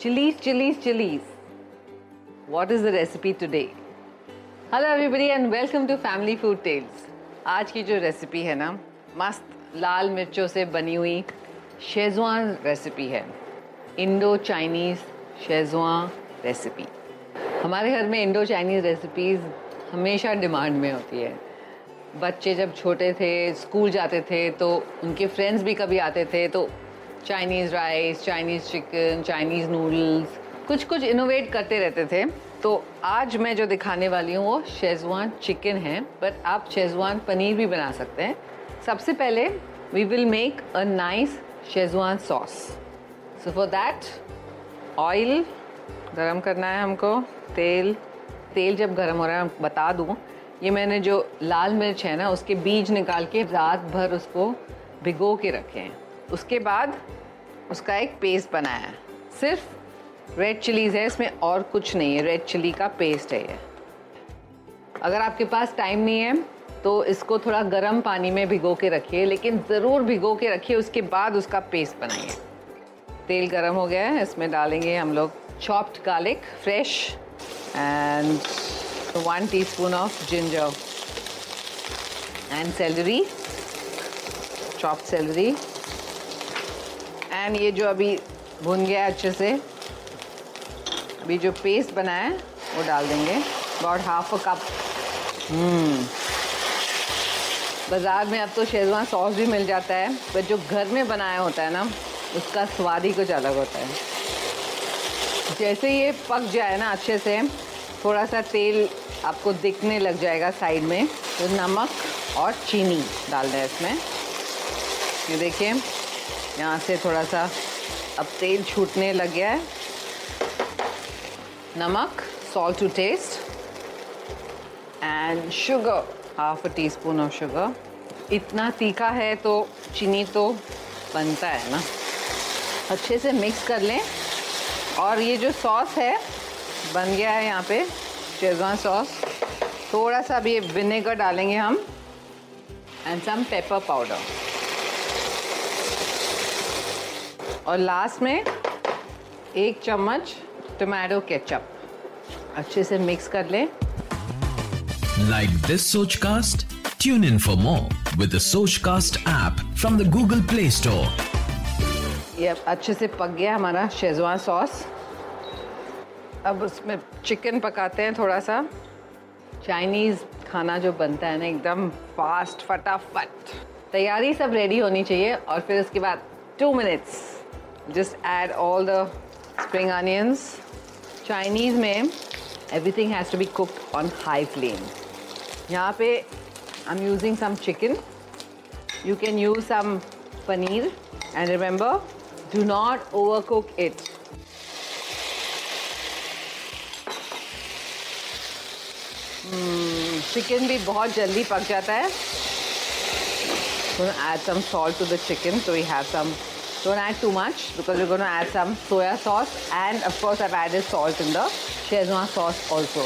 chilies, chilies, chilies. What is the recipe today? Hello everybody and welcome to Family Food Tales. आज की जो recipe है ना मस्त लाल मिर्चों से बनी हुई शेजवान रेसिपी है इंडो चाइनीज़ शेजवान रेसिपी हमारे घर में इंडो चाइनीज़ रेसिपीज़ हमेशा डिमांड में होती है बच्चे जब छोटे थे स्कूल जाते थे तो उनके फ्रेंड्स भी कभी आते थे तो Chinese rice Chinese chicken Chinese noodles कुछ कुछ इनोवेट करते रहते थे। तो आज मैं जो दिखाने वाली हूँ, वो शेजवान चिकन है बट आप शेजवान पनीर भी बना सकते हैं। सबसे पहले we will make a nice Schezwan sauce so for that oil गरम करना है हमको, तेल। तेल जब गरम हो रहा है बता दूँ, ये मैंने जो लाल मिर्च है ना, उसके बीज निकाल के रात भर उसको भिगो के रखे हैं। उसके बाद उसका एक पेस्ट बनाया सिर्फ़ रेड चिलीज़ है, इसमें और कुछ नहीं है। रेड चिली का पेस्ट है ये। अगर आपके पास टाइम नहीं है तो इसको थोड़ा गर्म पानी में भिगो के रखिए, लेकिन ज़रूर भिगो के रखिए, उसके बाद उसका पेस्ट बनाइए। तेल गरम हो गया है, इसमें डालेंगे हम लोग chopped garlic fresh and one teaspoon of ginger and celery chopped celery and ये जो अभी भुन गया अच्छे से अभी जो पेस्ट बनाया है वो डाल देंगे। अबाउट हाफ़ अ कप बाज़ार में अब तो शेजवान सॉस भी मिल जाता है बट जो घर में बनाया होता है ना उसका स्वाद ही कुछ अलग होता है। जैसे ये पक जाए ना अच्छे से थोड़ा सा तेल आपको दिखने लग जाएगा साइड में तो नमक और चीनी डाल दें इसमें। ये देखिए। यहाँ से थोड़ा सा अब तेल छूटने लग गया है। नमक salt to taste and sugar half a teaspoon of sugar इतना तीखा है तो चीनी तो बनता है ना। अच्छे से मिक्स कर लें। और ये जो सॉस है, बन गया है यहाँ पे शेजवान सॉस थोड़ा सा भी विनेगर डालेंगे हम एंड सम पेपर पाउडर और लास्ट में एक चम्मच टोमेटो केचप अच्छे से मिक्स कर लें। Like this Sochcast tune in for more with Sochcast app from the Google Play Store ये अच्छे से पक गया हमारा शेजवान सॉस अब उसमें चिकन पकाते हैं थोड़ा सा चाइनीज़ खाना जो बनता है ना एकदम फास्ट फटाफट। तैयारी सब रेडी होनी चाहिए और फिर उसके बाद two minutes just add all the spring onions. Chinese में everything has to be cooked on high flame. यहाँ पे I'm using some chicken. You can use some paneer and remember do not overcook it. Chicken भी बहुत जल्दी पक जाता है add some salt to the chicken so we have some Don't add too much because we're going to add some soya sauce and, of course, I've added salt in the schezwan sauce also.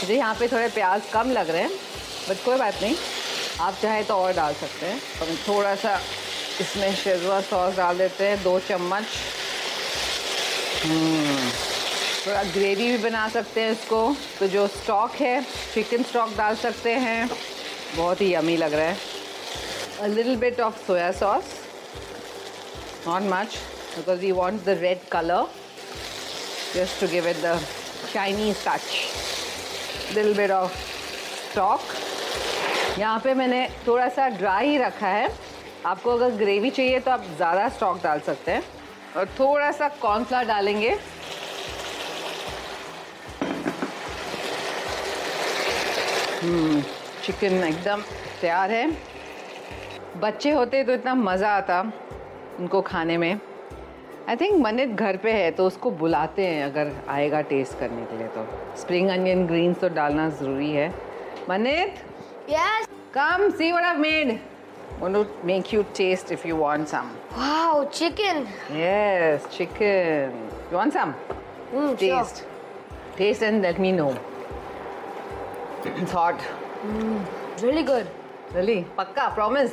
मुझे यहाँ पे थोड़े प्याज कम लग रहे हैं but कोई बात नहीं। आप चाहे तो और डाल सकते हैं। तो हम थोड़ा सा इसमें शेजवान सॉस डाल देते हैं, दो चम्मच। hmm. थोड़ा ग्रेवी भी बना सकते हैं इसको। तो जो स्टॉक है चिकन स्टॉक डाल सकते हैं। बहुत ही यमी लग रहा है। A little bit of soya sauce not much because we want the red color just to give it the Chinese touch. Little bit of stock. यहाँ पे मैंने थोड़ा सा ड्राई ही रखा है। आपको अगर ग्रेवी चाहिए तो आप ज़्यादा स्टॉक डाल सकते हैं। और थोड़ा सा कॉर्नफ्लावर डालेंगे। चिकन हम्म, एकदम तैयार है। बच्चे होते तो इतना मज़ा आता। उनको खाने में। आई थिंक मनित घर पे है तो उसको बुलाते हैं अगर आएगा टेस्ट करने के लिए तो। स्प्रिंग अनियन ग्रीन्स तो डालना ज़रूरी है। Manit yes come see what I made want to make you taste if you want some wow chicken yes chicken you want some taste taste and let me know it's hot really good really पक्का promise.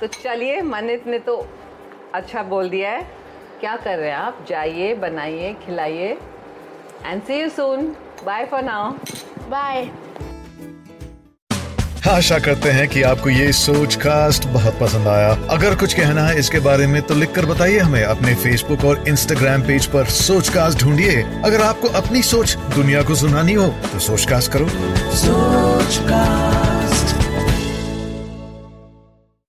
तो चलिए मनित ने तो अच्छा बोल दिया है। क्या कर रहे हैं आप? जाइए बनाइए खिलाइए। And see you soon bye for now Bye. आशा करते हैं कि आपको ये सोच कास्ट बहुत पसंद आया। अगर कुछ कहना है इसके बारे में तो लिख कर बताइए हमें। अपने फेसबुक और इंस्टाग्राम पेज पर सोच कास्ट ढूंढिए। अगर आपको अपनी सोच दुनिया को सुनानी हो तो सोच कास्ट करो। Sochcast.